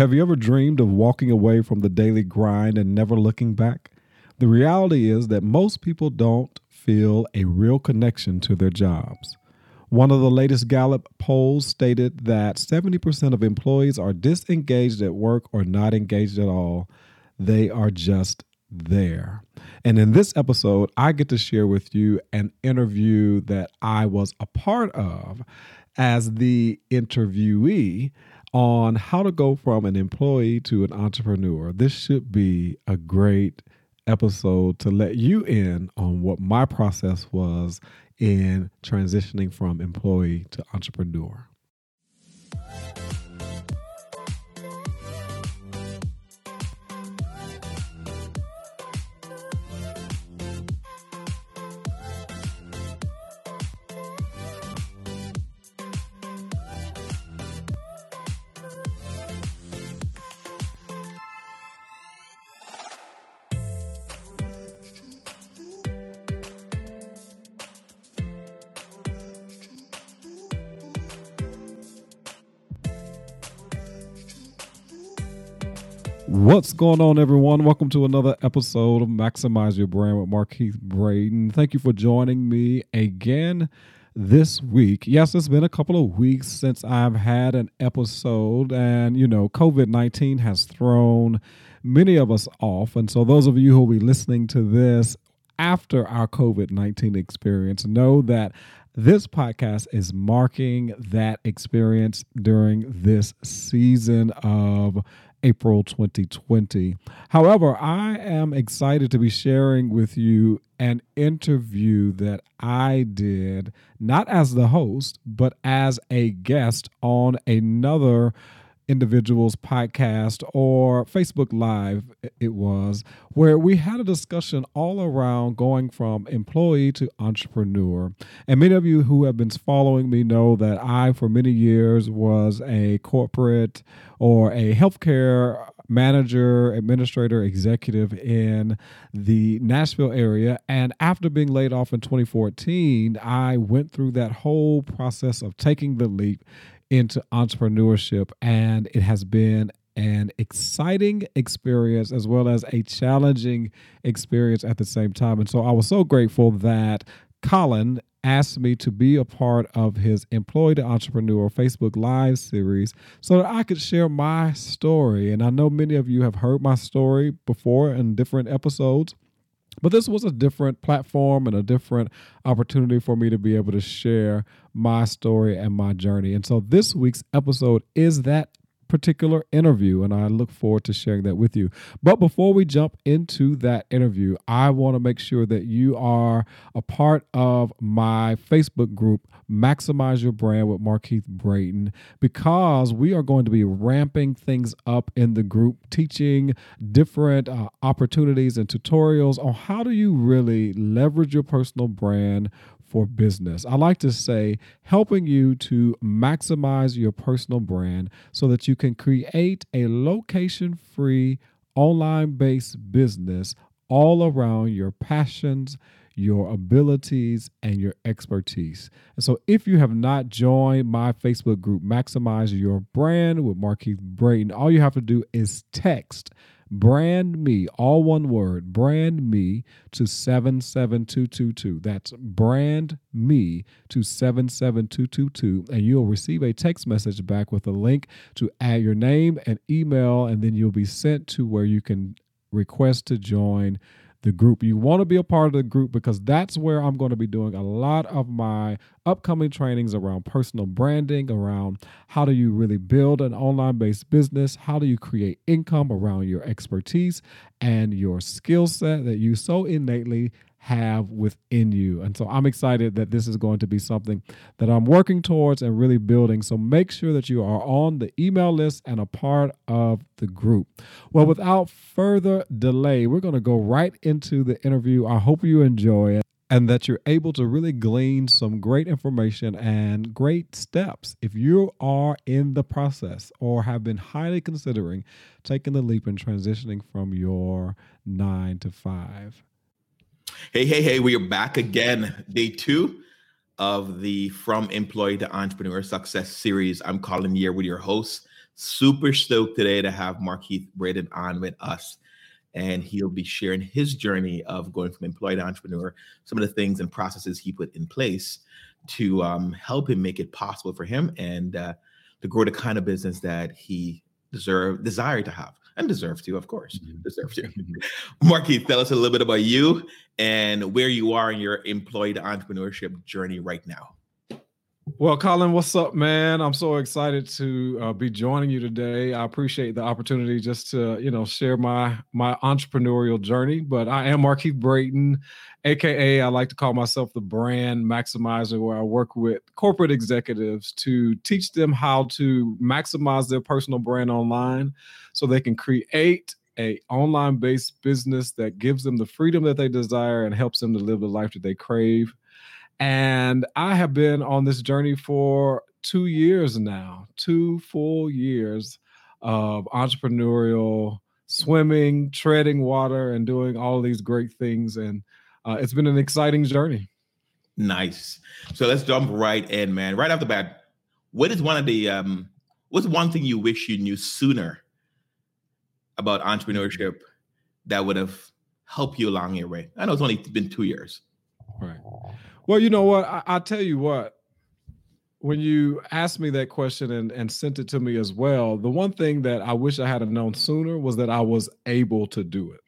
have you ever dreamed of walking away from the daily grind and never looking back? The reality is that most people don't feel a real connection to their jobs. One of the latest Gallup polls stated that 70% of employees are disengaged at work or not engaged at all. They are just there. And in this episode, I get to share with you an interview that I was a part of as the interviewee on how to go from an employee to an entrepreneur. This should be a great episode to let you in on what my process was in transitioning from employee to entrepreneur. What's going on, everyone? Welcome to another episode of Maximize Your Brand with Markeith Braden. Thank you for joining me again this week. Yes, it's been a couple of weeks since I've had an episode, and you know, COVID 19 has thrown many of us off. And so, those of you who will be listening to this after our COVID 19 experience know that this podcast is marking that experience during this season of April 2020. However, I am excited to be sharing with you an interview that I did, not as the host, but as a guest on another individuals podcast or Facebook Live, it was, where we had a discussion all around going from employee to entrepreneur. And many of you who have been following me know that I, for many years, was a corporate or a healthcare manager, administrator, executive in the Nashville area. And after being laid off in 2014, I went through that whole process of taking the leap into entrepreneurship, and it has been an exciting experience as well as a challenging experience at the same time. And so I was so grateful that Colin asked me to be a part of his Employee to Entrepreneur Facebook Live series so that I could share my story. And I know many of you have heard my story before in different episodes. But this was a different platform and a different opportunity for me to be able to share my story and my journey. And so this week's episode is that particular interview, and I look forward to sharing that with you. But before we jump into that interview, I want to make sure that you are a part of my Facebook group, Maximize Your Brand with Markeith Braden, because we are going to be ramping things up in the group, teaching different uh, opportunities and tutorials on how do you really leverage your personal brand for business. I like to say helping you to maximize your personal brand so that you can create a location free, online based business all around your passions, your abilities, and your expertise. And so, if you have not joined my Facebook group, Maximize Your Brand with Markeith Braden, all you have to do is text brand me, all one word, brand me to 77222. That's brand me to 77222. And you'll receive a text message back with a link to add your name and email, and then you'll be sent to where you can request to join the group. You want to be a part of the group because that's where I'm going to be doing a lot of my upcoming trainings around personal branding, around how do you really build an online based business, how do you create income around your expertise and your skill set that you so innately have within you. And so I'm excited that this is going to be something that I'm working towards and really building. So make sure that you are on the email list and a part of the group. Well, without further delay, we're going to go right into the interview. I hope you enjoy it and that you're able to really glean some great information and great steps if you are in the process or have been highly considering taking the leap and transitioning from your nine to five. Hey, hey, hey, we are back again. Day two of the From Employee to Entrepreneur Success series. I'm Colin Year with your host, Super stoked today to have Markeith Braden on with us. And he'll be sharing his journey of going from employee to entrepreneur, some of the things and processes he put in place to um, help him make it possible for him and uh, to grow the kind of business that he deserve desire to have and deserve to, of course, mm-hmm. deserve to. Markeith, tell us a little bit about you and where you are in your employed entrepreneurship journey right now. Well, Colin, what's up, man? I'm so excited to uh, be joining you today. I appreciate the opportunity just to, you know, share my my entrepreneurial journey. But I am Markeith Braden, aka I like to call myself the brand maximizer, where I work with corporate executives to teach them how to maximize their personal brand online, so they can create a online based business that gives them the freedom that they desire and helps them to live the life that they crave and I have been on this journey for two years now, two full years of entrepreneurial swimming, treading water, and doing all these great things. And uh, it's been an exciting journey. Nice. So let's jump right in, man. Right off the bat, what is one of the um, what's one thing you wish you knew sooner about entrepreneurship that would have helped you along your way? I know it's only been two years. Right. Well, you know what? I, I tell you what. When you asked me that question and, and sent it to me as well, the one thing that I wish I had known sooner was that I was able to do it.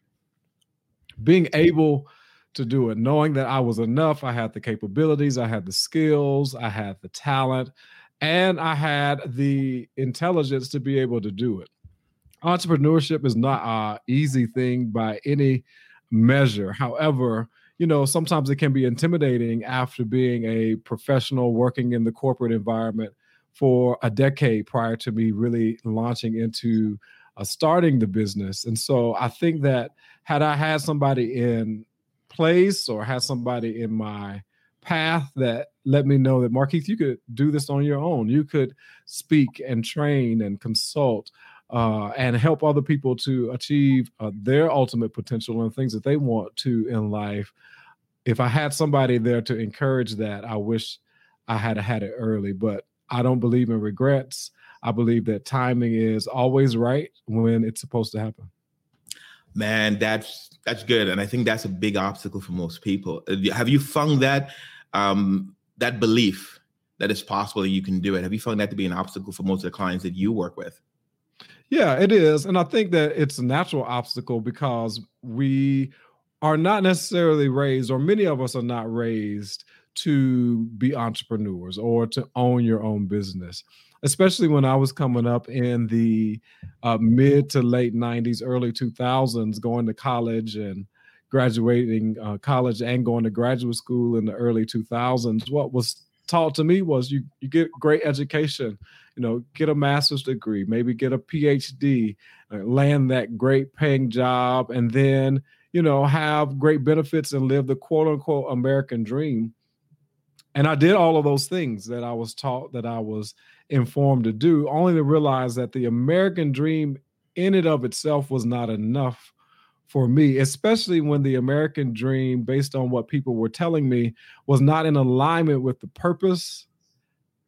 Being able to do it, knowing that I was enough, I had the capabilities, I had the skills, I had the talent, and I had the intelligence to be able to do it. Entrepreneurship is not an easy thing by any measure. However, you know, sometimes it can be intimidating after being a professional working in the corporate environment for a decade prior to me really launching into uh, starting the business. And so I think that had I had somebody in place or had somebody in my path that let me know that Markeith, you could do this on your own. You could speak and train and consult uh, and help other people to achieve uh, their ultimate potential and things that they want to in life. If I had somebody there to encourage that, I wish I had had it early. But I don't believe in regrets. I believe that timing is always right when it's supposed to happen. Man, that's that's good, and I think that's a big obstacle for most people. Uh, have you found that um, that belief that it's possible that you can do it? Have you found that to be an obstacle for most of the clients that you work with? Yeah, it is. And I think that it's a natural obstacle because we are not necessarily raised, or many of us are not raised to be entrepreneurs or to own your own business. Especially when I was coming up in the uh, mid to late 90s, early 2000s, going to college and graduating uh, college and going to graduate school in the early 2000s, what was taught to me was you you get great education you know, get a master's degree, maybe get a PhD, uh, land that great paying job, and then, you know, have great benefits and live the quote unquote American dream. And I did all of those things that I was taught that I was informed to do, only to realize that the American dream in and of itself was not enough for me, especially when the American dream, based on what people were telling me, was not in alignment with the purpose,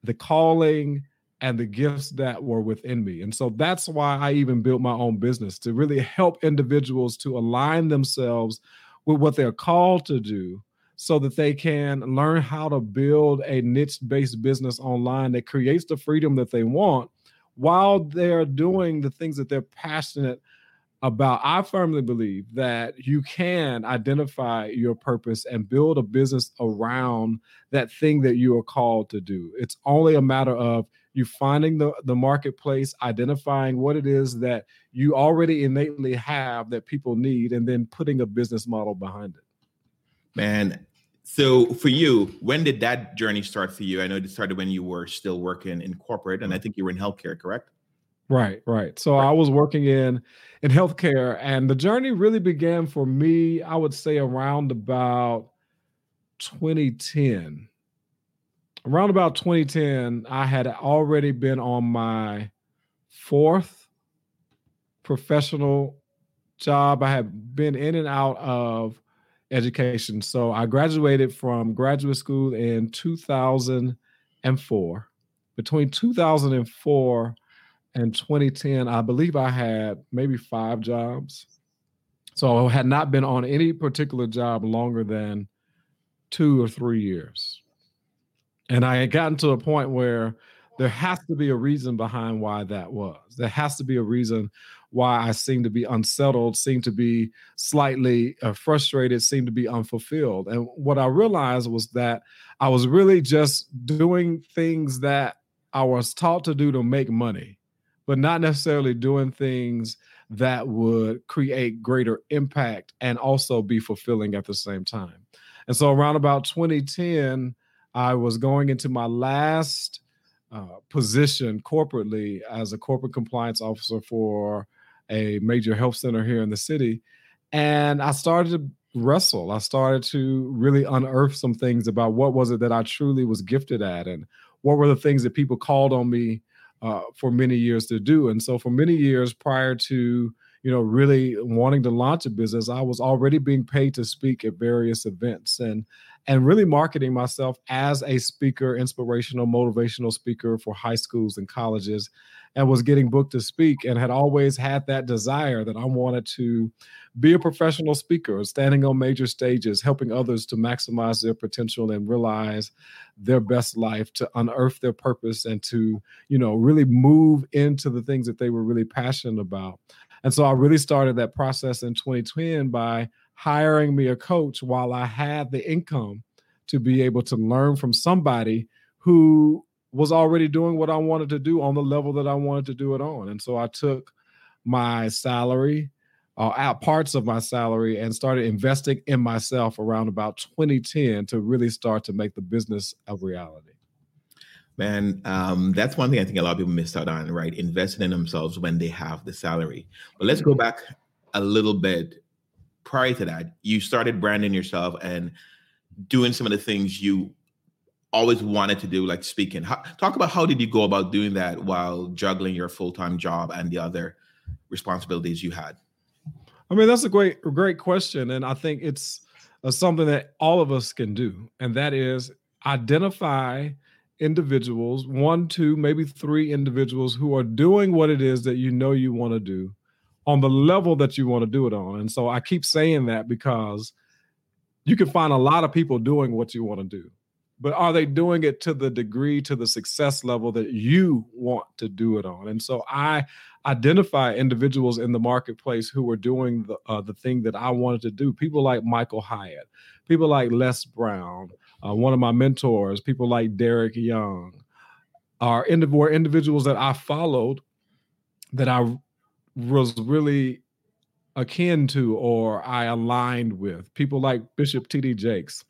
the calling, and the gifts that were within me. And so that's why I even built my own business to really help individuals to align themselves with what they're called to do so that they can learn how to build a niche based business online that creates the freedom that they want while they're doing the things that they're passionate about. I firmly believe that you can identify your purpose and build a business around that thing that you are called to do. It's only a matter of you finding the, the marketplace, identifying what it is that you already innately have that people need, and then putting a business model behind it. Man, so for you, when did that journey start for you? I know it started when you were still working in corporate, and I think you were in healthcare, correct? Right, right. So right. I was working in in healthcare, and the journey really began for me. I would say around about 2010 around about 2010, I had already been on my fourth professional job. I had been in and out of education. So I graduated from graduate school in 2004. Between 2004 and 2010, I believe I had maybe five jobs. So I had not been on any particular job longer than two or three years. And I had gotten to a point where there has to be a reason behind why that was. There has to be a reason why I seem to be unsettled, seem to be slightly uh, frustrated, seem to be unfulfilled. And what I realized was that I was really just doing things that I was taught to do to make money, but not necessarily doing things that would create greater impact and also be fulfilling at the same time. And so around about 2010, I was going into my last uh, position corporately as a corporate compliance officer for a major health center here in the city. And I started to wrestle. I started to really unearth some things about what was it that I truly was gifted at and what were the things that people called on me uh, for many years to do. And so for many years prior to you know really wanting to launch a business, I was already being paid to speak at various events and and really marketing myself as a speaker, inspirational, motivational speaker for high schools and colleges, and was getting booked to speak and had always had that desire that I wanted to be a professional speaker, standing on major stages, helping others to maximize their potential and realize their best life, to unearth their purpose and to, you know, really move into the things that they were really passionate about. And so I really started that process in 2010 by hiring me a coach while I had the income to be able to learn from somebody who was already doing what I wanted to do on the level that I wanted to do it on. And so I took my salary, uh, out parts of my salary, and started investing in myself around about 2010 to really start to make the business a reality. Man, um, that's one thing I think a lot of people miss out on, right? Investing in themselves when they have the salary. But let's go mm-hmm. back a little bit prior to that, you started branding yourself and doing some of the things you always wanted to do, like speaking. How, talk about how did you go about doing that while juggling your full time job and the other responsibilities you had? I mean, that's a great, great question, and I think it's uh, something that all of us can do, and that is identify individuals, one, two, maybe three individuals who are doing what it is that you know you want to do on the level that you want to do it on. And so I keep saying that because you can find a lot of people doing what you want to do. But are they doing it to the degree, to the success level that you want to do it on? And so I identify individuals in the marketplace who are doing the uh, the thing that I wanted to do. People like Michael Hyatt, people like Les Brown, uh, one of my mentors, people like Derek Young, are indiv- were individuals that I followed that I was really akin to or I aligned with. People like Bishop T.D. Jakes.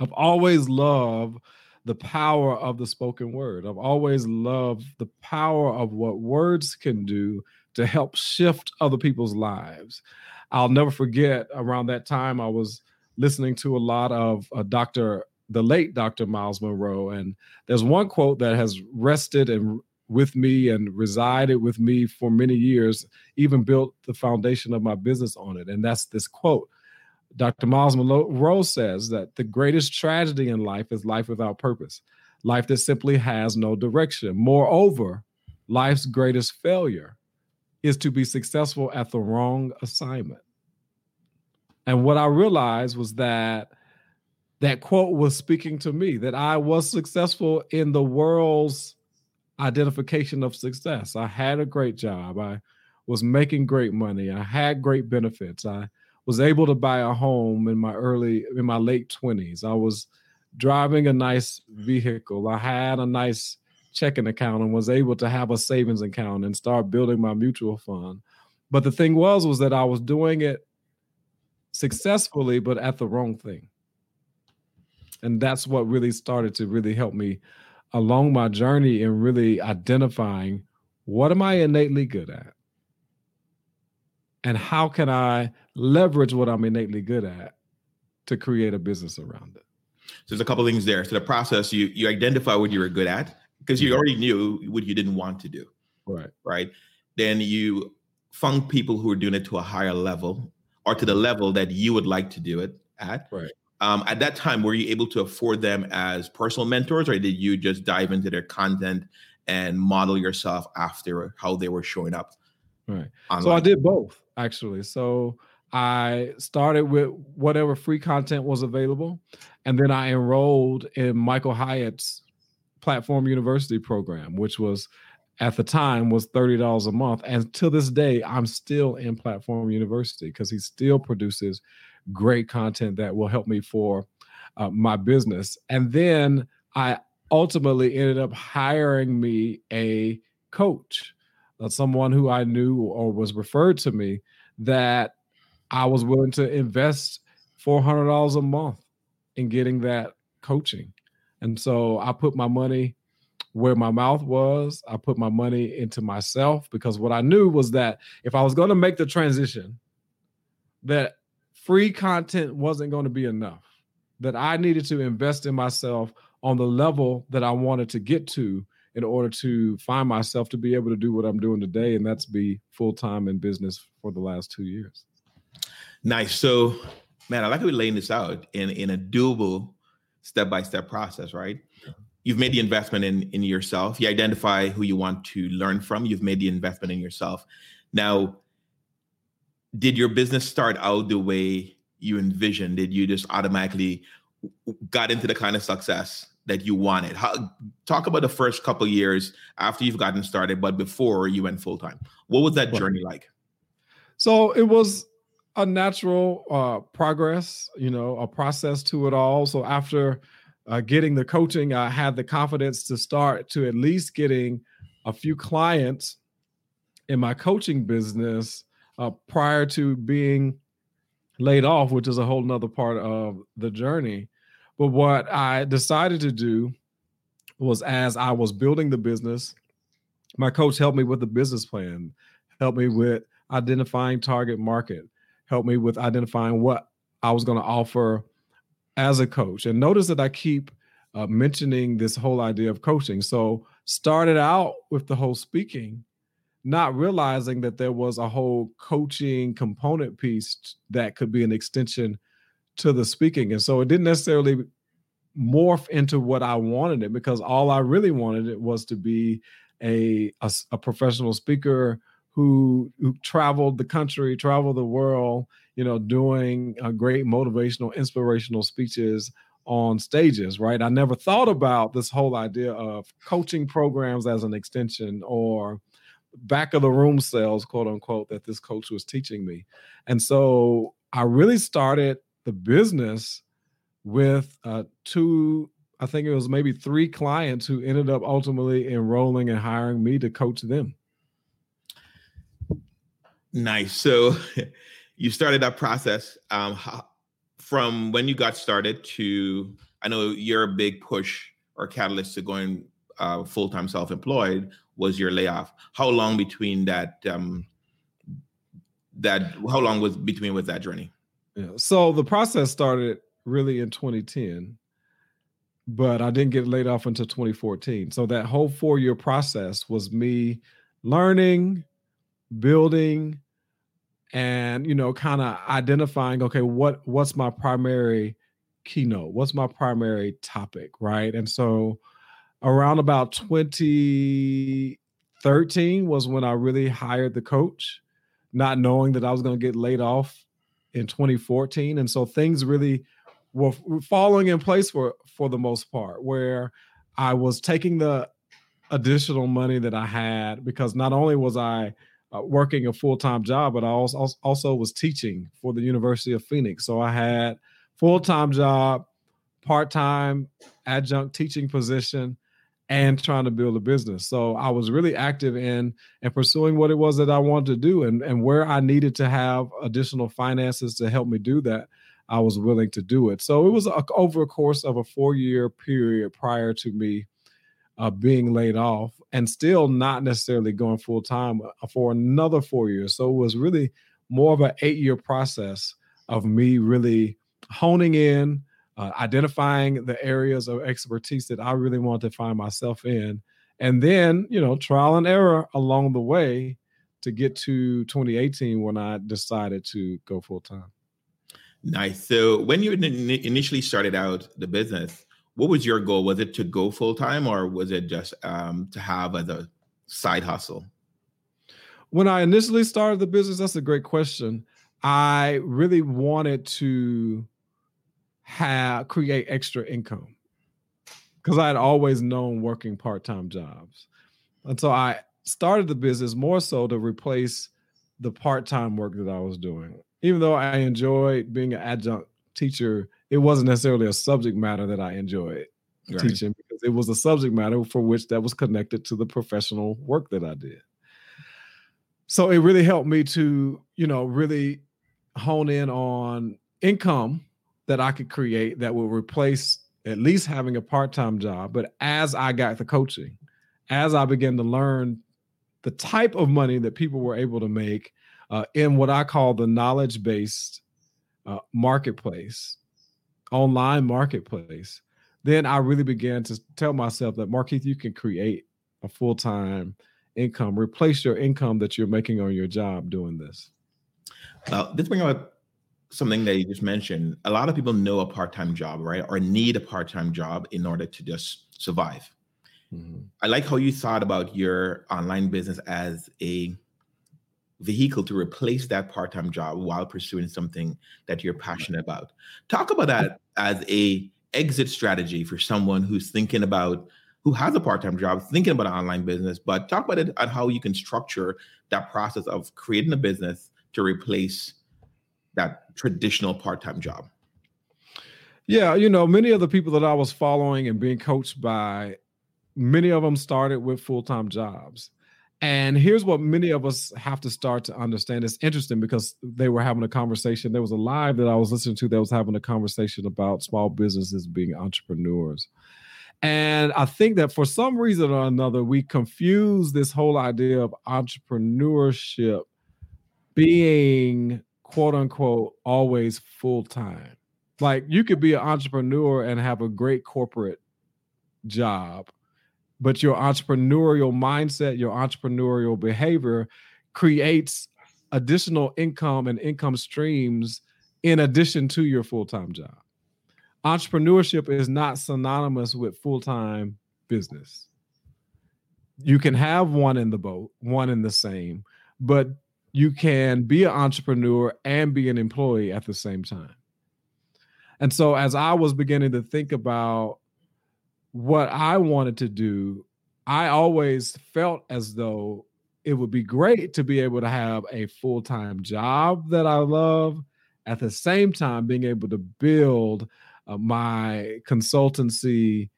I've always loved the power of the spoken word. I've always loved the power of what words can do to help shift other people's lives. I'll never forget around that time I was listening to a lot of uh, Dr. the late Dr. Myles Munroe. and there's one quote that has rested and with me and resided with me for many years, even built the foundation of my business on it. And that's this quote. Dr. Myles Munroe says that the greatest tragedy in life is life without purpose, life that simply has no direction. Moreover, life's greatest failure is to be successful at the wrong assignment. And what I realized was that that quote was speaking to me that I was successful in the world's identification of success. I had a great job. I was making great money. I had great benefits. I was able to buy a home in my early in my late 20s. I was driving a nice vehicle. I had a nice checking account and was able to have a savings account and start building my mutual fund. But the thing was was that I was doing it successfully but at the wrong thing. And that's what really started to really help me along my journey in really identifying what am I innately good at? And how can I leverage what I'm innately good at to create a business around it? So there's a couple things there. So the process you you identify what you were good at because you already knew what you didn't want to do. Right. Right. Then you found people who are doing it to a higher level or to the level that you would like to do it at. Right. Um, at that time, were you able to afford them as personal mentors, or did you just dive into their content and model yourself after how they were showing up. Right. Online. So I did both actually. So I started with whatever free content was available, and then I enrolled in Michael Hyatt's Platform University program, which was at the time was $30 a month. And to this day, I'm still in Platform University because he still produces great content that will help me for uh, my business. And then I ultimately ended up hiring me a coach, uh, someone who I knew or was referred to me that I was willing to invest $400 a month in getting that coaching. And so I put my money where my mouth was. I put my money into myself because what I knew was that if I was going to make the transition, that free content wasn't going to be enough. That I needed to invest in myself on the level that I wanted to get to in order to find myself to be able to do what I'm doing today, and that's be full time in business for the last two years. Nice. So, man, I like how we laying this out in in a doable step by step process, right? you've made the investment in in yourself you identify who you want to learn from you've made the investment in yourself now did your business start out the way you envisioned? Did you just automatically got into the kind of success that you wanted? How, talk about the first couple years after you've gotten started but before you went full time what was that journey like? So it was a natural uh, progress you know a process to it all. So after uh, getting the coaching, I had the confidence to start to at least getting a few clients in my coaching business uh, prior to being laid off, which is a whole nother part of the journey. But what I decided to do was as I was building the business, my coach helped me with the business plan, helped me with identifying target market, helped me with identifying what I was going to offer as a coach. And notice that I keep uh, mentioning this whole idea of coaching. So started out with the whole speaking, not realizing that there was a whole coaching component piece that could be an extension to the speaking. And so it didn't necessarily morph into what I wanted it because all I really wanted it was to be a, a, a professional speaker who who traveled the country, traveled the world, you know, doing a great motivational, inspirational speeches on stages, right? I never thought about this whole idea of coaching programs as an extension or back of the room sales, quote unquote, that this coach was teaching me. And so I really started the business with uh, two, I think it was maybe three clients who ended up ultimately enrolling and hiring me to coach them. Nice. So you started that process um, from when you got started to I know your big push or catalyst to going uh, full time self employed was your layoff. How long between that? Um, that how long was between was that journey? Yeah. So the process started really in 2010, but I didn't get laid off until 2014. So that whole four year process was me learning, building, and you know kind of identifying okay what what's my primary keynote what's my primary topic right and so around about 2013 was when i really hired the coach not knowing that i was going to get laid off in 2014 and so things really were falling in place for for the most part where i was taking the additional money that i had because not only was i uh, working a full time job, but I also also was teaching for the University of Phoenix. So I had full time job, part time adjunct teaching position, and trying to build a business. So I was really active in and pursuing what it was that I wanted to do, and and where I needed to have additional finances to help me do that. I was willing to do it. So it was a, over a course of a four year period prior to me uh, being laid off and still not necessarily going full time uh, for another four years. So it was really more of an eight year process of me really honing in, uh, identifying the areas of expertise that I really wanted to find myself in, and then, you know, trial and error along the way to get to 2018 when I decided to go full time. Nice. So when you initially started out the business, what was your goal? Was it to go full time or was it just um, to have as a side hustle? When I initially started the business, that's a great question. I really wanted to have create extra income because I had always known working part time jobs. And so I started the business more so to replace the part time work that I was doing. Even though I enjoyed being an adjunct teacher, it wasn't necessarily a subject matter that I enjoyed right. teaching because it was a subject matter for which that was connected to the professional work that I did. So it really helped me to, you know, really hone in on income that I could create that would replace at least having a part-time job. But as I got the coaching, as I began to learn the type of money that people were able to make uh, in what I call the knowledge-based uh, marketplace, online marketplace, then I really began to tell myself that Markeith, you can create a full-time income, replace your income that you're making on your job doing this. Uh, this brings up something that you just mentioned. A lot of people know a part-time job, right, or need a part-time job in order to just survive. Mm-hmm. I like how you thought about your online business as a vehicle to replace that part-time job while pursuing something that you're passionate about. Talk about that as a exit strategy for someone who's thinking about who has a part-time job, thinking about an online business, but talk about it and how you can structure that process of creating a business to replace that traditional part-time job. Yeah, you know, many of the people that I was following and being coached by, many of them started with full-time jobs. And here's what many of us have to start to understand. It's interesting because they were having a conversation. There was a live that I was listening to that was having a conversation about small businesses being entrepreneurs. And I think that for some reason or another, we confuse this whole idea of entrepreneurship being quote unquote always full time. Like you could be an entrepreneur and have a great corporate job, but your entrepreneurial mindset, your entrepreneurial behavior creates additional income and income streams in addition to your full time job. Entrepreneurship is not synonymous with full time business. You can have one in the boat, one in the same, but you can be an entrepreneur and be an employee at the same time. And so, as I was beginning to think about what I wanted to do, I always felt as though it would be great to be able to have a full time job that I love, at the same time, being able to build uh, my consultancy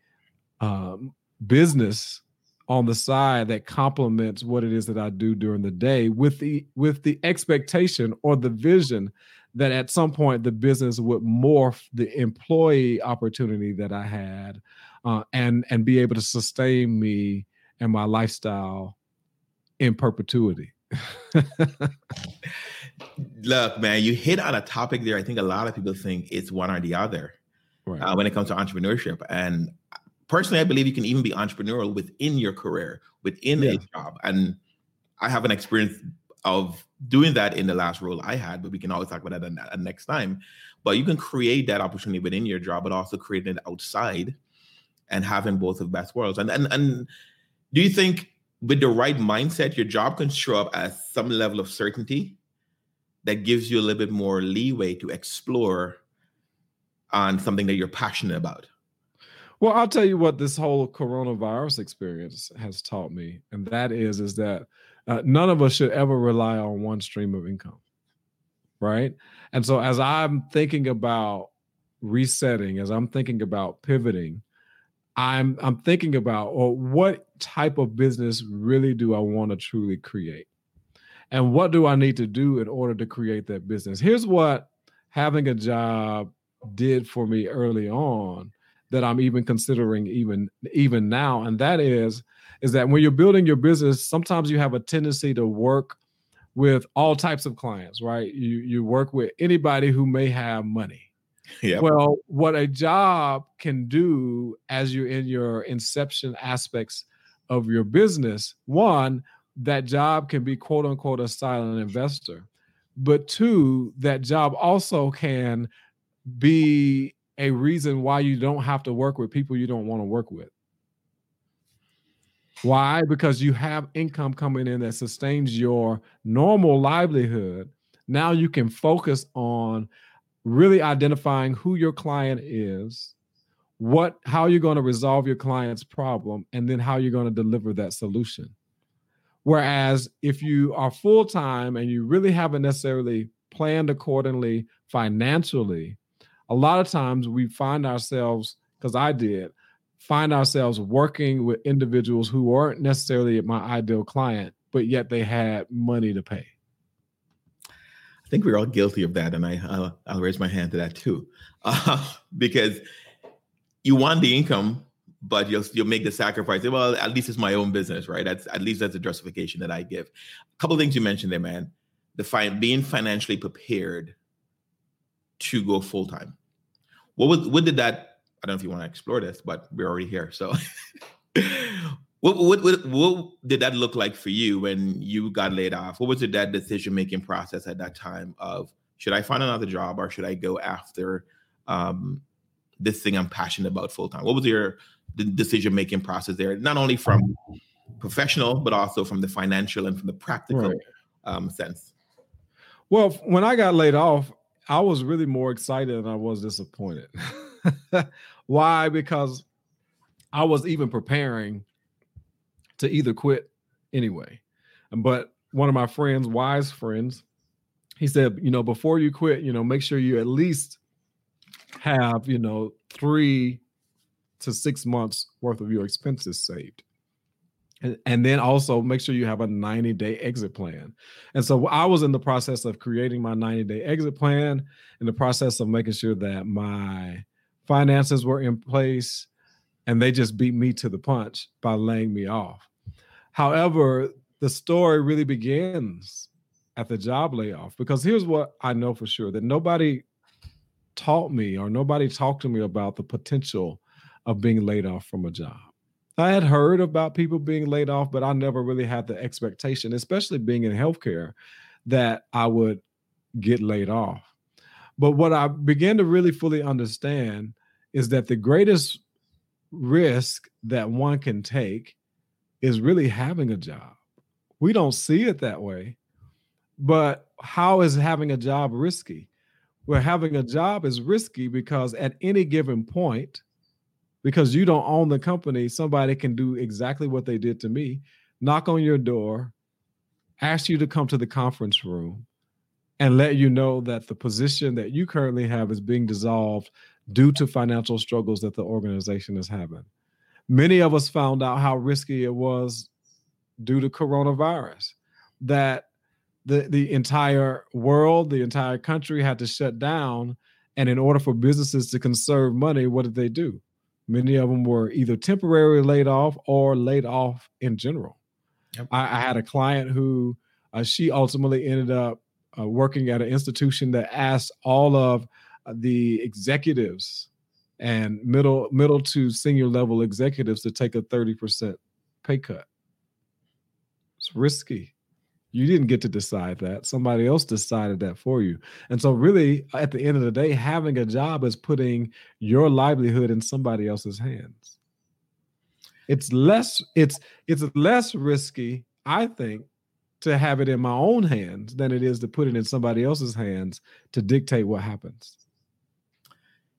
um, business on the side that complements what it is that I do during the day with the with the expectation or the vision that at some point the business would morph the employee opportunity that I had uh, and and be able to sustain me and my lifestyle in perpetuity. Look, man, you hit on a topic there. I think a lot of people think it's one or the other right. uh, when it comes to entrepreneurship. And personally, I believe you can even be entrepreneurial within your career, within yeah. a job. And I have an experience of doing that in the last role I had, but we can always talk about that uh, next time. But you can create that opportunity within your job, but also creating it outside and having both of best worlds. And and and do you think with the right mindset, your job can show up as some level of certainty that gives you a little bit more leeway to explore on something that you're passionate about? Well, I'll tell you what this whole coronavirus experience has taught me, and that is is that uh, none of us should ever rely on one stream of income, right? And so, as I'm thinking about resetting, as I'm thinking about pivoting, I'm I'm thinking about well, what type of business really do I want to truly create, and what do I need to do in order to create that business? Here's what having a job did for me early on that I'm even considering even even now, and that is is that when you're building your business, sometimes you have a tendency to work with all types of clients, right? You you work with anybody who may have money. Yeah. Well, what a job can do as you're in your inception aspects of your business, one, that job can be quote unquote a silent investor. But two, that job also can be a reason why you don't have to work with people you don't want to work with. Why? Because you have income coming in that sustains your normal livelihood. Now you can focus on really identifying who your client is, what how you're going to resolve your client's problem and then how you're going to deliver that solution. Whereas if you are full time and you really haven't necessarily planned accordingly financially, a lot of times we find ourselves, because I did, find ourselves working with individuals who weren't necessarily my ideal client, but yet they had money to pay. I think we're all guilty of that, and I uh, I'll raise my hand to that too, uh, because you want the income, but you'll you'll make the sacrifice. Well, at least it's my own business, right? That's at least that's the justification that I give. A couple things you mentioned there, man. The fi- being financially prepared to go full time. What was what did that? I don't know if you want to explore this, but we're already here. So, what, what what what did that look like for you when you got laid off? What was it that decision making process at that time of should I find another job or should I go after um, this thing I'm passionate about full time? What was your decision making process there? Not only from professional, but also from the financial and from the practical right. um, sense. Well, when I got laid off, I was really more excited than I was disappointed. Why? Because I was even preparing to either quit anyway. But one of my friends, wise friends, he said, you know, before you quit, you know, make sure you at least have, you know, three to six months worth of your expenses saved. And, then also make sure you have a 90 day exit plan. And so I was in the process of creating my 90 day exit plan, in the process of making sure that my finances were in place, and they just beat me to the punch by laying me off. However, the story really begins at the job layoff because here's what I know for sure that nobody taught me or nobody talked to me about the potential of being laid off from a job. I had heard about people being laid off, but I never really had the expectation, especially being in healthcare, that I would get laid off. But what I began to really fully understand is that the greatest risk that one can take is really having a job. We don't see it that way. But how is having a job risky? Well, having a job is risky because at any given point, because you don't own the company, somebody can do exactly what they did to me knock on your door, ask you to come to the conference room, and let you know that the position that you currently have is being dissolved due to financial struggles that the organization is having. Many of us found out how risky it was due to coronavirus, that the, the entire world, the entire country had to shut down. And in order for businesses to conserve money, what did they do? Many of them were either temporarily laid off or laid off in general. Yep. I, I, had a client who uh, she ultimately ended up uh, working at an institution that asked all of uh, the executives and middle middle to senior level executives to take a 30% pay cut. It's risky. You didn't get to decide that. Somebody else decided that for you. And so, really, at the end of the day, having a job is putting your livelihood in somebody else's hands. It's less, it's it's less risky, I think, to have it in my own hands than it is to put it in somebody else's hands to dictate what happens.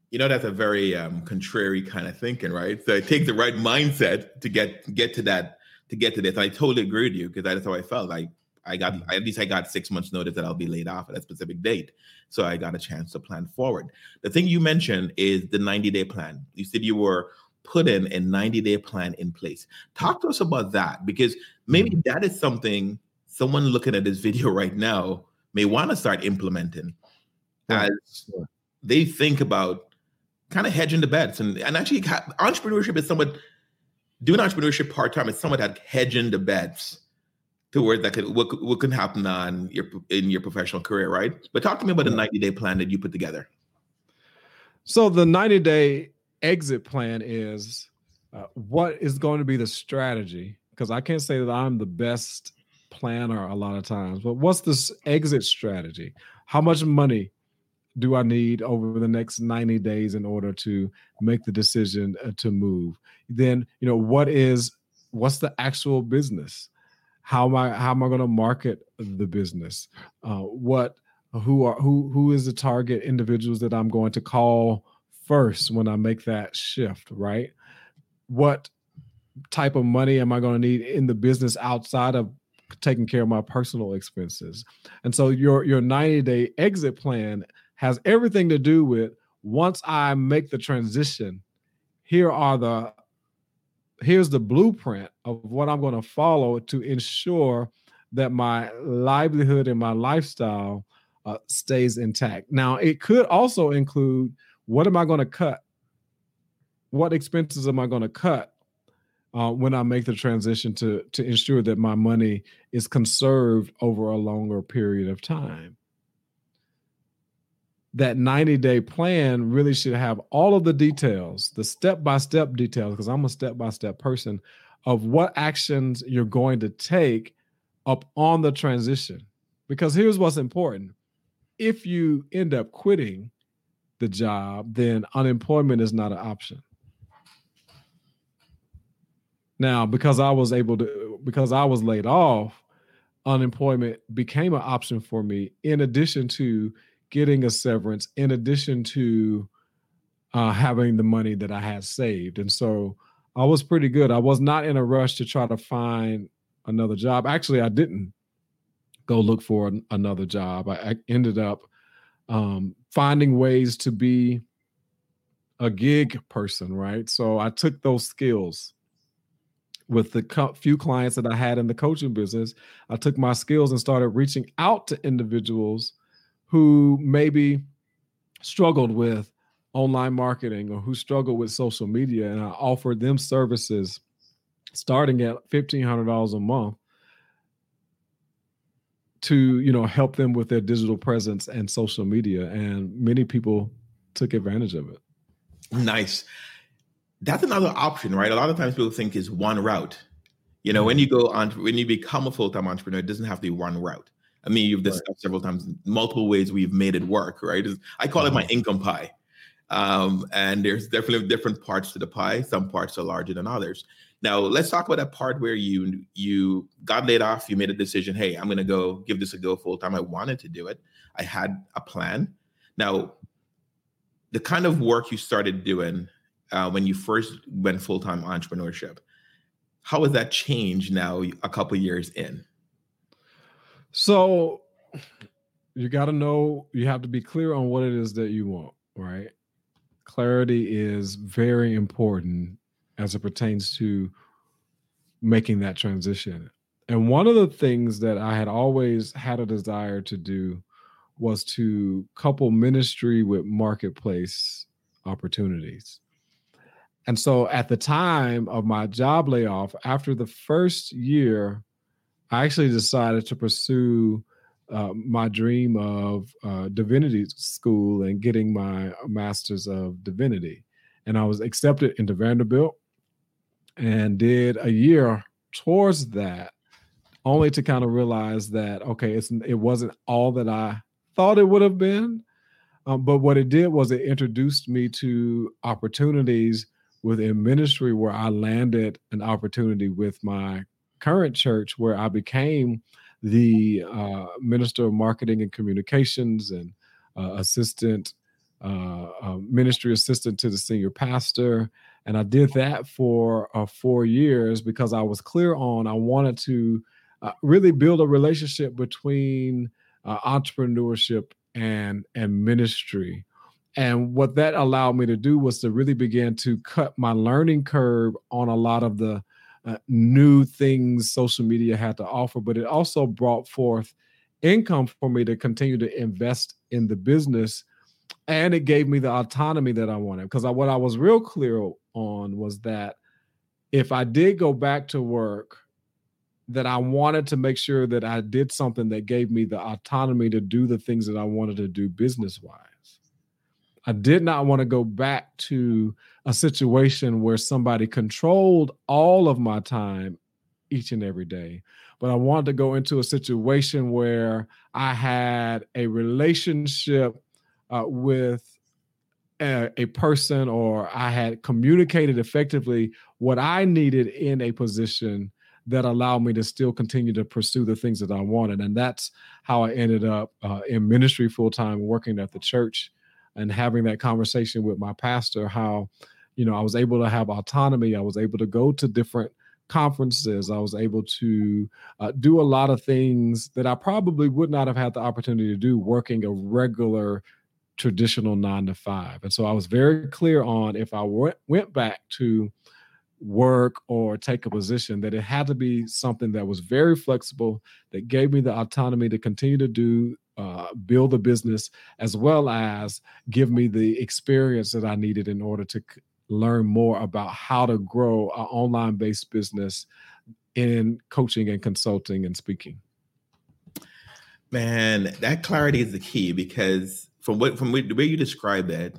You know, that's a very um, contrary kind of thinking, right? So it takes the right mindset to get get to that to get to this. I totally agree with you because that's how I felt. Like I got mm-hmm. at least I got six months notice that I'll be laid off at a specific date. So I got a chance to plan forward. The thing you mentioned is the 90 day plan. You said you were putting a 90 day plan in place. Talk to us about that because maybe mm-hmm. that is something someone looking at this video right now may want to start implementing as they think about kind of hedging the bets and, and actually entrepreneurship is somewhat doing entrepreneurship part-time is somewhat like hedging the bets towards that could what, what can happen on your in your professional career, right? But talk to me about the 90 day plan that you put together. So the 90 day exit plan is uh, what is going to be the strategy? Because I can't say that I'm the best planner a lot of times, but what's this exit strategy? How much money do I need over the next 90 days in order to make the decision uh, to move? Then, you know, what is what's the actual business? How am I how am I going to market the business? Uh, what who are who who is the target individuals that I'm going to call first when I make that shift, right? What type of money am I going to need in the business outside of taking care of my personal expenses? And so your your 90 day exit plan has everything to do with once I make the transition, here are the here's the blueprint of what I'm going to follow to ensure that my livelihood and my lifestyle uh, stays intact. Now, it could also include what am I going to cut? What expenses am I going to cut uh, when I make the transition to to ensure that my money is conserved over a longer period of time? That 90 day plan really should have all of the details, the step by step details, because I'm a step by step person of what actions you're going to take up on the transition. Because here's what's important if you end up quitting the job, then unemployment is not an option. Now, because I was able to, because I was laid off, unemployment became an option for me in addition to getting a severance in addition to uh, having the money that I had saved. And so I was pretty good. I was not in a rush to try to find another job. Actually, I didn't go look for an, another job. I, I ended up um, finding ways to be a gig person, right? So I took those skills with the co- few clients that I had in the coaching business. I took my skills and started reaching out to individuals who maybe struggled with online marketing or who struggled with social media and I offered them services starting at $1500 a month to you know help them with their digital presence and social media and many people took advantage of it. Nice. That's another option right? A lot of times people think is one route. You know when mm-hmm. you go on when you become a full-time entrepreneur it doesn't have to be one route I mean, you've discussed right. several times multiple ways we've made it work, right? I call it my mm-hmm. income pie. Um, and there's definitely different parts to the pie. Some parts are larger than others. Now, let's talk about that part where you you got laid off. You made a decision. Hey, I'm going to go give this a go full time. I wanted to do it. I had a plan. Now, the kind of work you started doing uh, when you first went full time entrepreneurship, how has that changed now? A couple years in. So you got to know, you have to be clear on what it is that you want, right? Clarity is very important as it pertains to making that transition. And one of the things that I had always had a desire to do was to couple ministry with marketplace opportunities. And so at the time of my job layoff, after the first year I actually decided to pursue uh, my dream of uh, divinity school and getting my master's of divinity. And I was accepted into Vanderbilt and did a year towards that, only to kind of realize that okay, it's it wasn't all that I thought it would have been. Um, but what it did was it introduced me to opportunities within ministry where I landed an opportunity with my current church where I became the uh, minister of marketing and communications and uh, assistant uh, uh, ministry assistant to the senior pastor. And i did that for uh, four years because i was clear on i wanted to uh, really build a relationship between entrepreneurship and and ministry. And what that allowed me to do was to really begin to cut my learning curve on a lot of the uh, new things social media had to offer, but it also brought forth income for me to continue to invest in the business. And it gave me the autonomy that I wanted. Because I, what I was real clear on was that if I did go back to work, that I wanted to make sure that I did something that gave me the autonomy to do the things that I wanted to do business wise. I did not want to go back to a situation where somebody controlled all of my time each and every day. But I wanted to go into a situation where I had a relationship uh, with a, a, person or I had communicated effectively what I needed in a position that allowed me to still continue to pursue the things that I wanted. And that's how I ended up uh, in ministry full time, working at the church and having that conversation with my pastor. How, you know, I was able to have autonomy, I was able to go to different conferences. I was able to uh, do a lot of things that I probably would not have had the opportunity to do working a regular traditional nine to five. And so I was very clear on if I went, went back to work or take a position that it had to be something that was very flexible that gave me the autonomy to continue to do uh, build a business as well as give me the experience that i needed in order to c- learn more about how to grow an online based business in coaching and consulting and speaking man that clarity is the key because from what from the way you describe that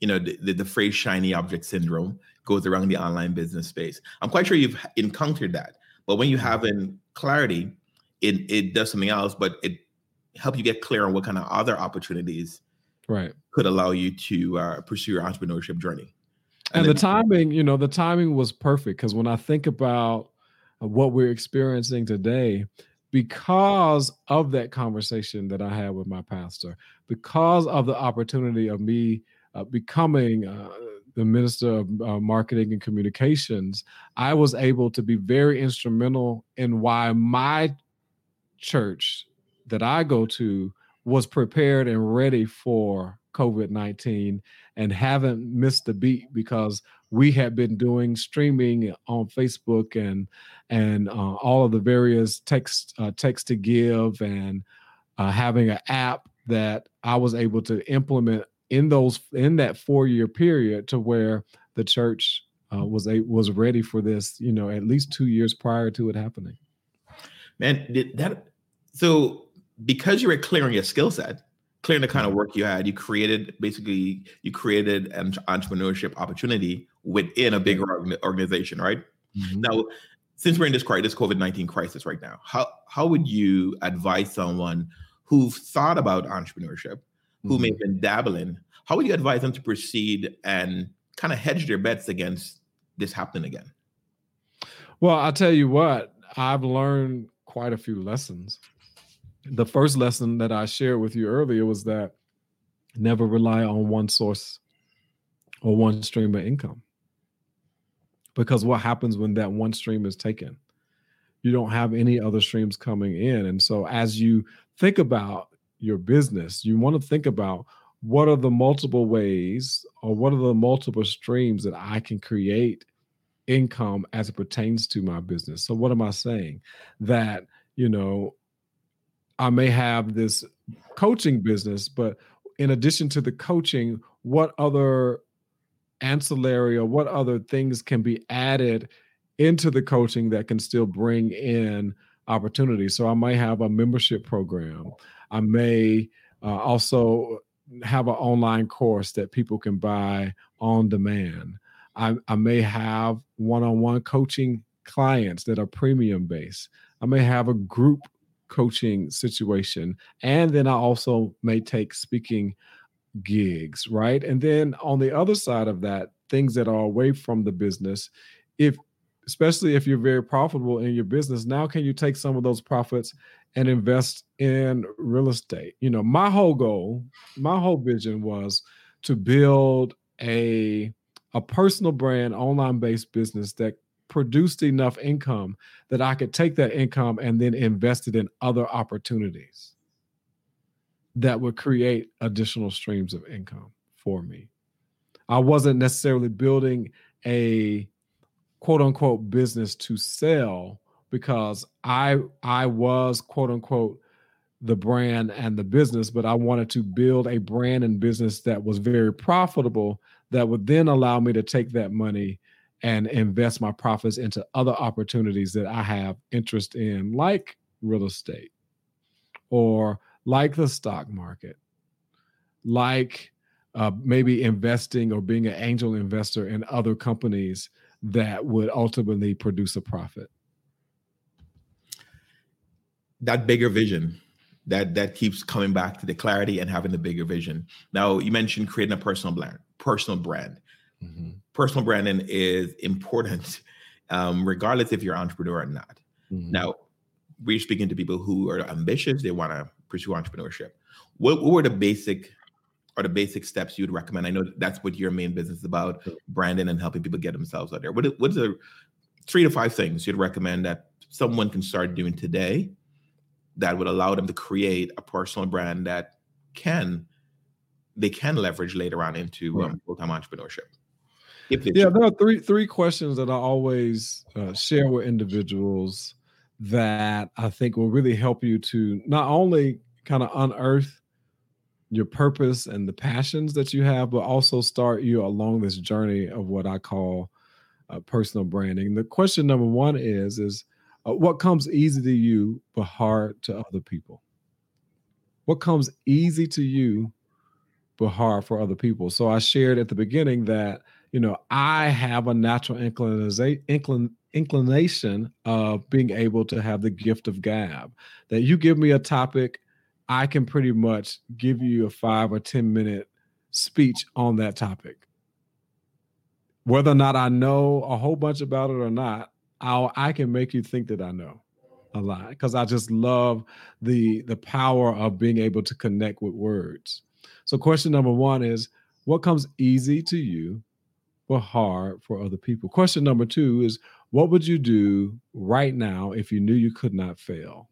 you know the, the, the phrase shiny object syndrome goes around the online business space. I'm quite sure you've encountered that. But when you mm-hmm. have in clarity, it it does something else, but it helps you get clear on what kind of other opportunities right could allow you to uh, pursue your entrepreneurship journey. And, and then, the timing, you know, the timing was perfect because when I think about what we're experiencing today, because of that conversation that I had with my pastor, because of the opportunity of me uh, becoming uh, the minister of uh, marketing and communications, I was able to be very instrumental in why my church that I go to was prepared and ready for COVID 19 and haven't missed a beat because we had been doing streaming on Facebook and and uh, all of the various text uh, text to give and uh, having an app that I was able to implement in those in that four year period to where the church uh, was a was ready for this you know at least two years prior to it happening. Man did that so because you were clearing your skill set clearing the kind of mm-hmm. work you had you created basically you created an entrepreneurship opportunity within a bigger organization right mm-hmm. now since we're in this crisis covid-19 crisis right now how how would you advise someone who thought about entrepreneurship who mm-hmm. may have been dabbling, how would you advise them to proceed and kind of hedge their bets against this happening again? Well, I'll tell you what, I've learned quite a few lessons. The first lesson that I shared with you earlier was that never rely on one source or one stream of income. Because what happens when that one stream is taken? You don't have any other streams coming in. And so as you think about your business, you want to think about what are the multiple ways or what are the multiple streams that I can create income as it pertains to my business. So, what am I saying? That, you know, I may have this coaching business, but in addition to the coaching, what other ancillary or what other things can be added into the coaching that can still bring in opportunities? So, I might have a membership program. I may uh, also have an online course that people can buy on demand. I, I may have one on one coaching clients that are premium based. I may have a group coaching situation. And then I also may take speaking gigs, right? And then on the other side of that, things that are away from the business, if especially if you're very profitable in your business, now can you take some of those profits and invest in real estate. You know, my whole goal, my whole vision was to build a a personal brand online based business that produced enough income that I could take that income and then invest it in other opportunities that would create additional streams of income for me. I wasn't necessarily building a quote unquote business to sell because I I was quote unquote the brand and the business, but I wanted to build a brand and business that was very profitable that would then allow me to take that money and invest my profits into other opportunities that I have interest in, like real estate or like the stock market, like uh, maybe investing or being an angel investor in other companies that would ultimately produce a profit that bigger vision that that keeps coming back to the clarity and having the bigger vision. Now, you mentioned creating a personal brand. Personal brand. Mm-hmm. Personal branding is important, um, regardless if you're an entrepreneur or not. Mm-hmm. Now, we're speaking to people who are ambitious; they want to pursue entrepreneurship. What, what were the basic or the basic steps you'd recommend? I know that's what your main business is about, branding and helping people get themselves out there. What what's the three to five things you'd recommend that someone can start doing today that would allow them to create a personal brand that can they can leverage later on into right. um, full-time entrepreneurship yeah there are three three questions that i always uh, share with individuals that i think will really help you to not only kind of unearth your purpose and the passions that you have but also start you along this journey of what i call uh, personal branding the question number one is is uh, what comes easy to you but hard to other people? What comes easy to you but hard for other people? So I shared at the beginning that you know I have a natural inclin- inclination of being able to have the gift of gab. That you give me a topic, I can pretty much give you a five or ten minute speech on that topic. Whether or not I know a whole bunch about it or not, I'll, I can make you think that I know a lot because I just love the the power of being able to connect with words. So question number one is what comes easy to you but hard for other people? Question number two is what would you do right now if you knew you could not fail?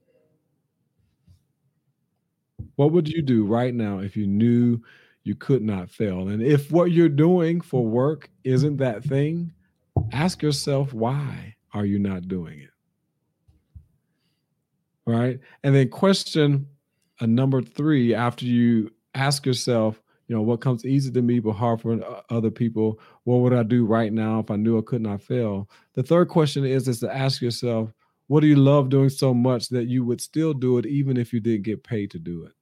What would you do right now if you knew you could not fail? And if what you're doing for work isn't that thing, ask yourself why are you not doing it? Right. And then question a number three after you ask yourself, you know, what comes easy to me but hard for uh, other people? What would I do right now if I knew I could not fail? The third question is is to ask yourself, what do you love doing so much that you would still do it even if you didn't get paid to do it?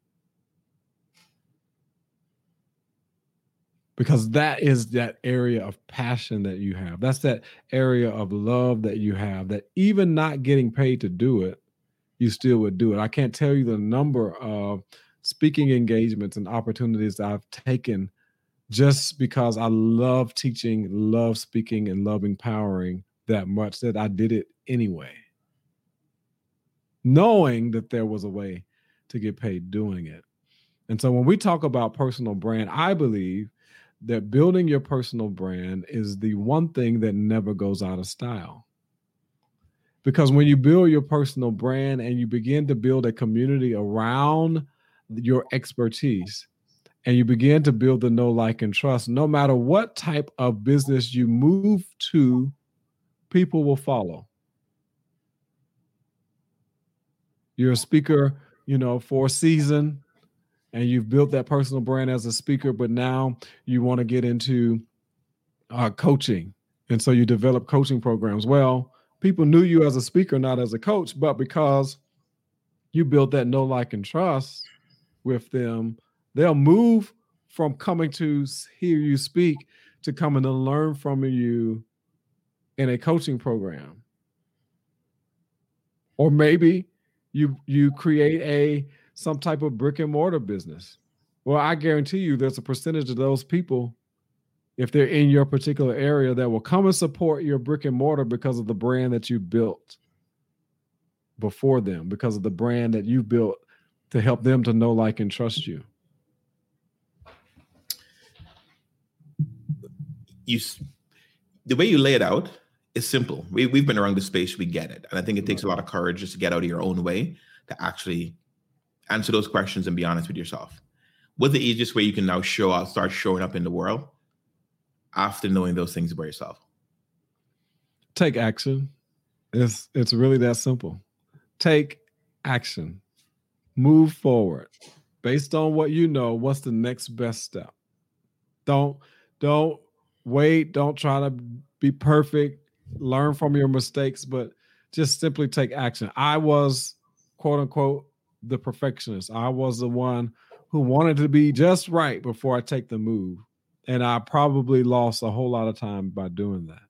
because that is that area of passion that you have. That's that area of love that you have that even not getting paid to do it, you still would do it. I can't tell you the number of speaking engagements and opportunities I've taken just because I love teaching, love speaking, and love empowering that much that I did it anyway. Knowing that there was a way to get paid doing it. And so when we talk about personal brand, I believe that building your personal brand is the one thing that never goes out of style. Because when you build your personal brand and you begin to build a community around your expertise, and you begin to build the know, like, and trust, no matter what type of business you move to, people will follow. You're a speaker, you know, for a season, and you've built that personal brand as a speaker, but now you want to get into uh, coaching. And so you develop coaching programs. Well, people knew you as a speaker, not as a coach, but because you built that know, like, and trust with them, they'll move from coming to hear you speak to coming to learn from you in a coaching program. Or maybe you you create a some type of brick and mortar business. Well, I guarantee you there's a percentage of those people, if they're in your particular area, that will come and support your brick and mortar because of the brand that you built before them, because of the brand that you built to help them to know, like, and trust you. You, the way you lay it out is simple. We, we've been around the space, we get it. And I think it takes a lot of courage just to get out of your own way to actually answer those questions and be honest with yourself. What's the easiest way you can now show up, start showing up in the world after knowing those things about yourself? Take action. It's it's really that simple. Take action. Move forward. Based on what you know, what's the next best step? Don't don't wait, don't try to be perfect, learn from your mistakes, but just simply take action. I was quote unquote the perfectionist. I was the one who wanted to be just right before I take the move. And I probably lost a whole lot of time by doing that.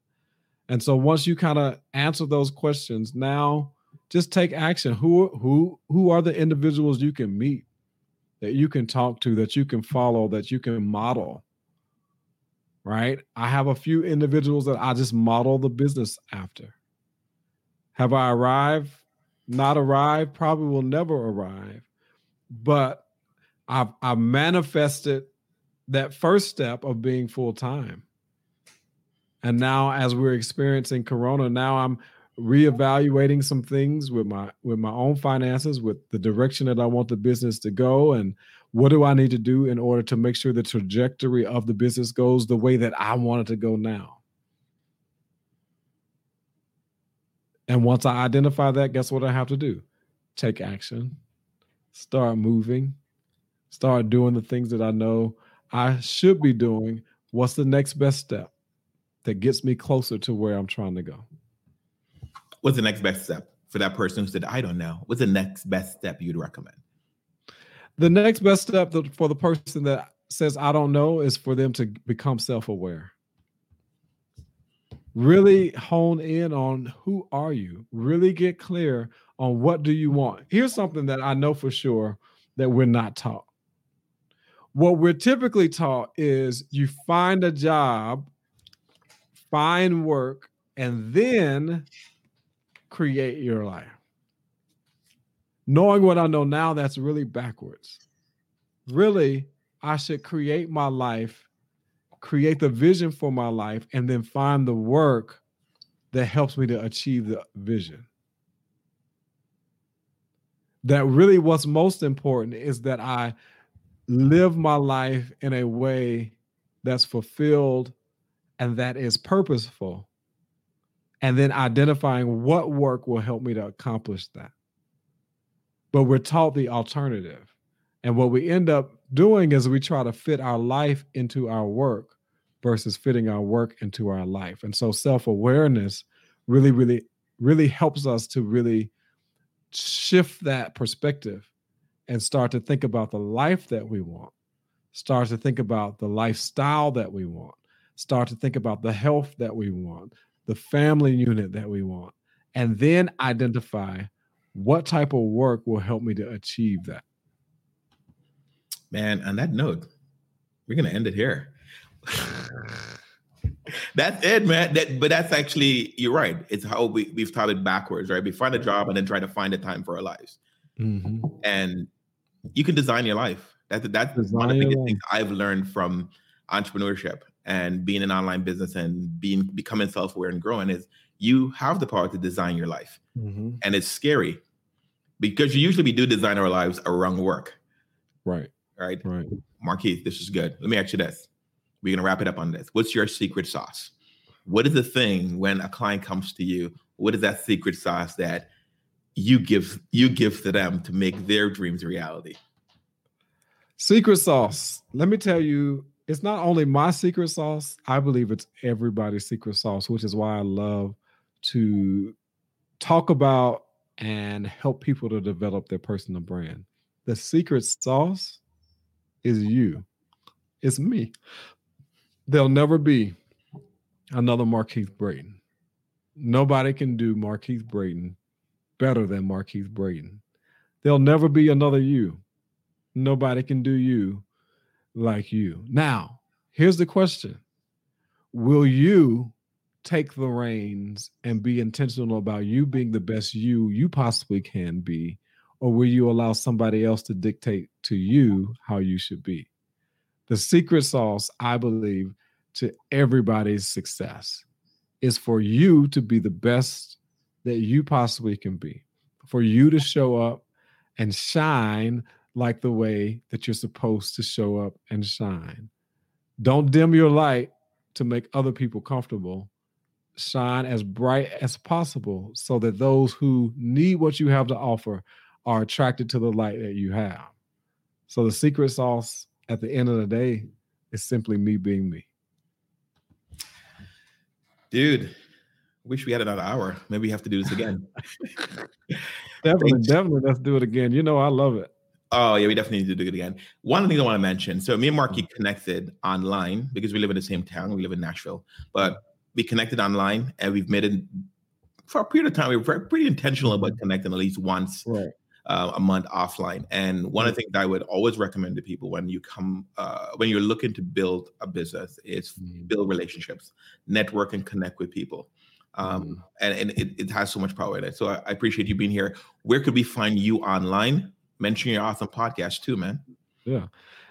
And so once you kind of answer those questions, now just take action. Who who who are the individuals you can meet that you can talk to, that you can follow, that you can model? Right? I have a few individuals that I just model the business after. Have I arrived? Not arrived, probably will never arrive. But I've I've manifested that first step of being full time. And now as we're experiencing corona, now I'm reevaluating some things with my with my own finances, with the direction that I want the business to go and what do I need to do in order to make sure the trajectory of the business goes the way that I want it to go now. And once I identify that, guess what I have to do? Take action, start moving, start doing the things that I know I should be doing. What's the next best step that gets me closer to where I'm trying to go? What's the next best step for that person who said, I don't know? What's the next best step you'd recommend? The next best step for the person that says, I don't know, is for them to become self aware. Really hone in on who are you? Really get clear on what do you want. Here's something that I know for sure that we're not taught. What we're typically taught is you find a job, find work, and then create your life. Knowing what I know now, that's really backwards. Really, I should create my life, create the vision for my life, and then find the work that helps me to achieve the vision. That really what's most important is that I live my life in a way that's fulfilled and that is purposeful and then identifying what work will help me to accomplish that. But we're taught the alternative. And what we end up doing is we try to fit our life into our work versus fitting our work into our life. And so self awareness really, really, really helps us to really shift that perspective and start to think about the life that we want, start to think about the lifestyle that we want, start to think about the health that we want, the family unit that we want, and then identify what type of work will help me to achieve that. Man, on that note, we're gonna end it here. that's it, man. That, but that's actually you're right. It's how we, we've taught it backwards, right? We find a job and then try to find a time for our lives. Mm-hmm. And you can design your life. That's that's design one of the biggest things I've learned from entrepreneurship and being an online business and being becoming self-aware and growing is you have the power to design your life. Mm-hmm. and it's scary because you usually we do design our lives around work. Right. Right? Right. Markeith this is good. Let me ask you this. We're going to wrap it up on this. What's your secret sauce? What is the thing when a client comes to you what is that secret sauce that you give you give to them to make their dreams reality? Secret sauce. Let me tell you it's not only my secret sauce, I believe it's everybody's secret sauce, which is why I love to talk about and help people to develop their personal brand. The secret sauce is you. It's me. There'll never be another Markeith Braden. Nobody can do Markeith Braden better than Markeith Braden. There'll never be another you. Nobody can do you like you. Now, here's the question Will you take the reins and be intentional about you being the best you you possibly can be? Or will you allow somebody else to dictate to you how you should be? The secret sauce, I believe, to everybody's success is for you to be the best that you possibly can be, for you to show up and shine like the way that you're supposed to show up and shine. Don't dim your light to make other people comfortable. Shine as bright as possible so that those who need what you have to offer are attracted to the light that you have. So the secret sauce at the end of the day is simply me being me. Dude, wish we had another hour. Maybe we have to do this again. definitely, definitely. Let's do it again. You know, I love it. Oh yeah, we definitely need to do it again. One thing I want to mention. So me and Marky mm. connected online because we live in the same town. We live in Nashville, but we connected online and we've made it for a period of time, we were pretty intentional about connecting at least once Right. uh, a month offline. And one of the things that I would always recommend to people when you come, uh, when you're looking to build a business, is build relationships, network, and connect with people. Um. And, and it, it has so much power in it. So I, I appreciate you being here. Where could we find you online? Mention your awesome podcast too, man. Yeah.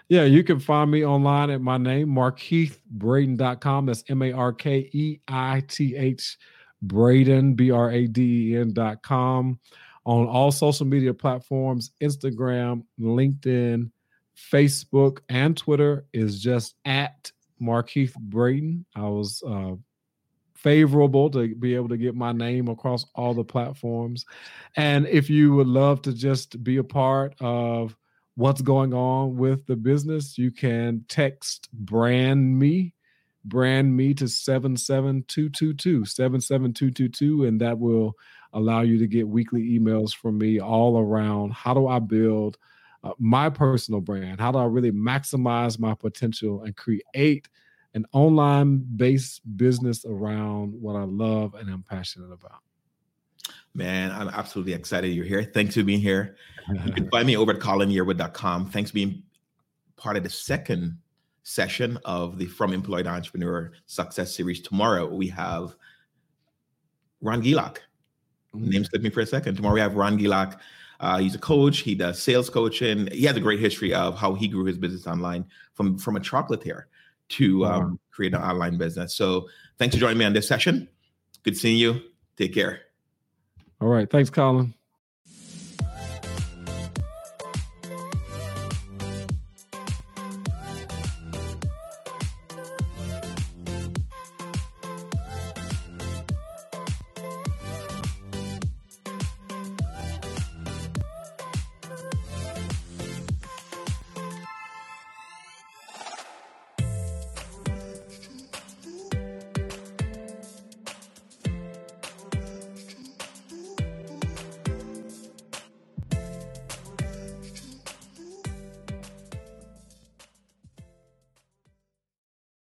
Yeah, you can find me online at my name, markeithbraden.com. That's M A R K E I T H Braden, B R A D E N.com. On all social media platforms Instagram, LinkedIn, Facebook, and Twitter is just at Markeith Braden. I was uh, favorable to be able to get my name across all the platforms. And if you would love to just be a part of what's going on with the business, you can text brand me, brand me to 77222, 77222, and that will allow you to get weekly emails from me all around how do I build uh, my personal brand? How do I really maximize my potential and create an online based business around what I love and I'm passionate about? Man, I'm absolutely excited you're here. Thanks for being here. You can find me over at colinyearwood.com. Thanks for being part of the second session of the From Employed Entrepreneur Success Series. Tomorrow we have Ron Gilak. Name slipped me for a second. Tomorrow we have Ron Gilak. Uh, he's a coach. He does sales coaching. He has a great history of how he grew his business online from from a chocolatier to um, create an online business. So thanks for joining me on this session. Good seeing you. Take care. All right. Thanks, Colin.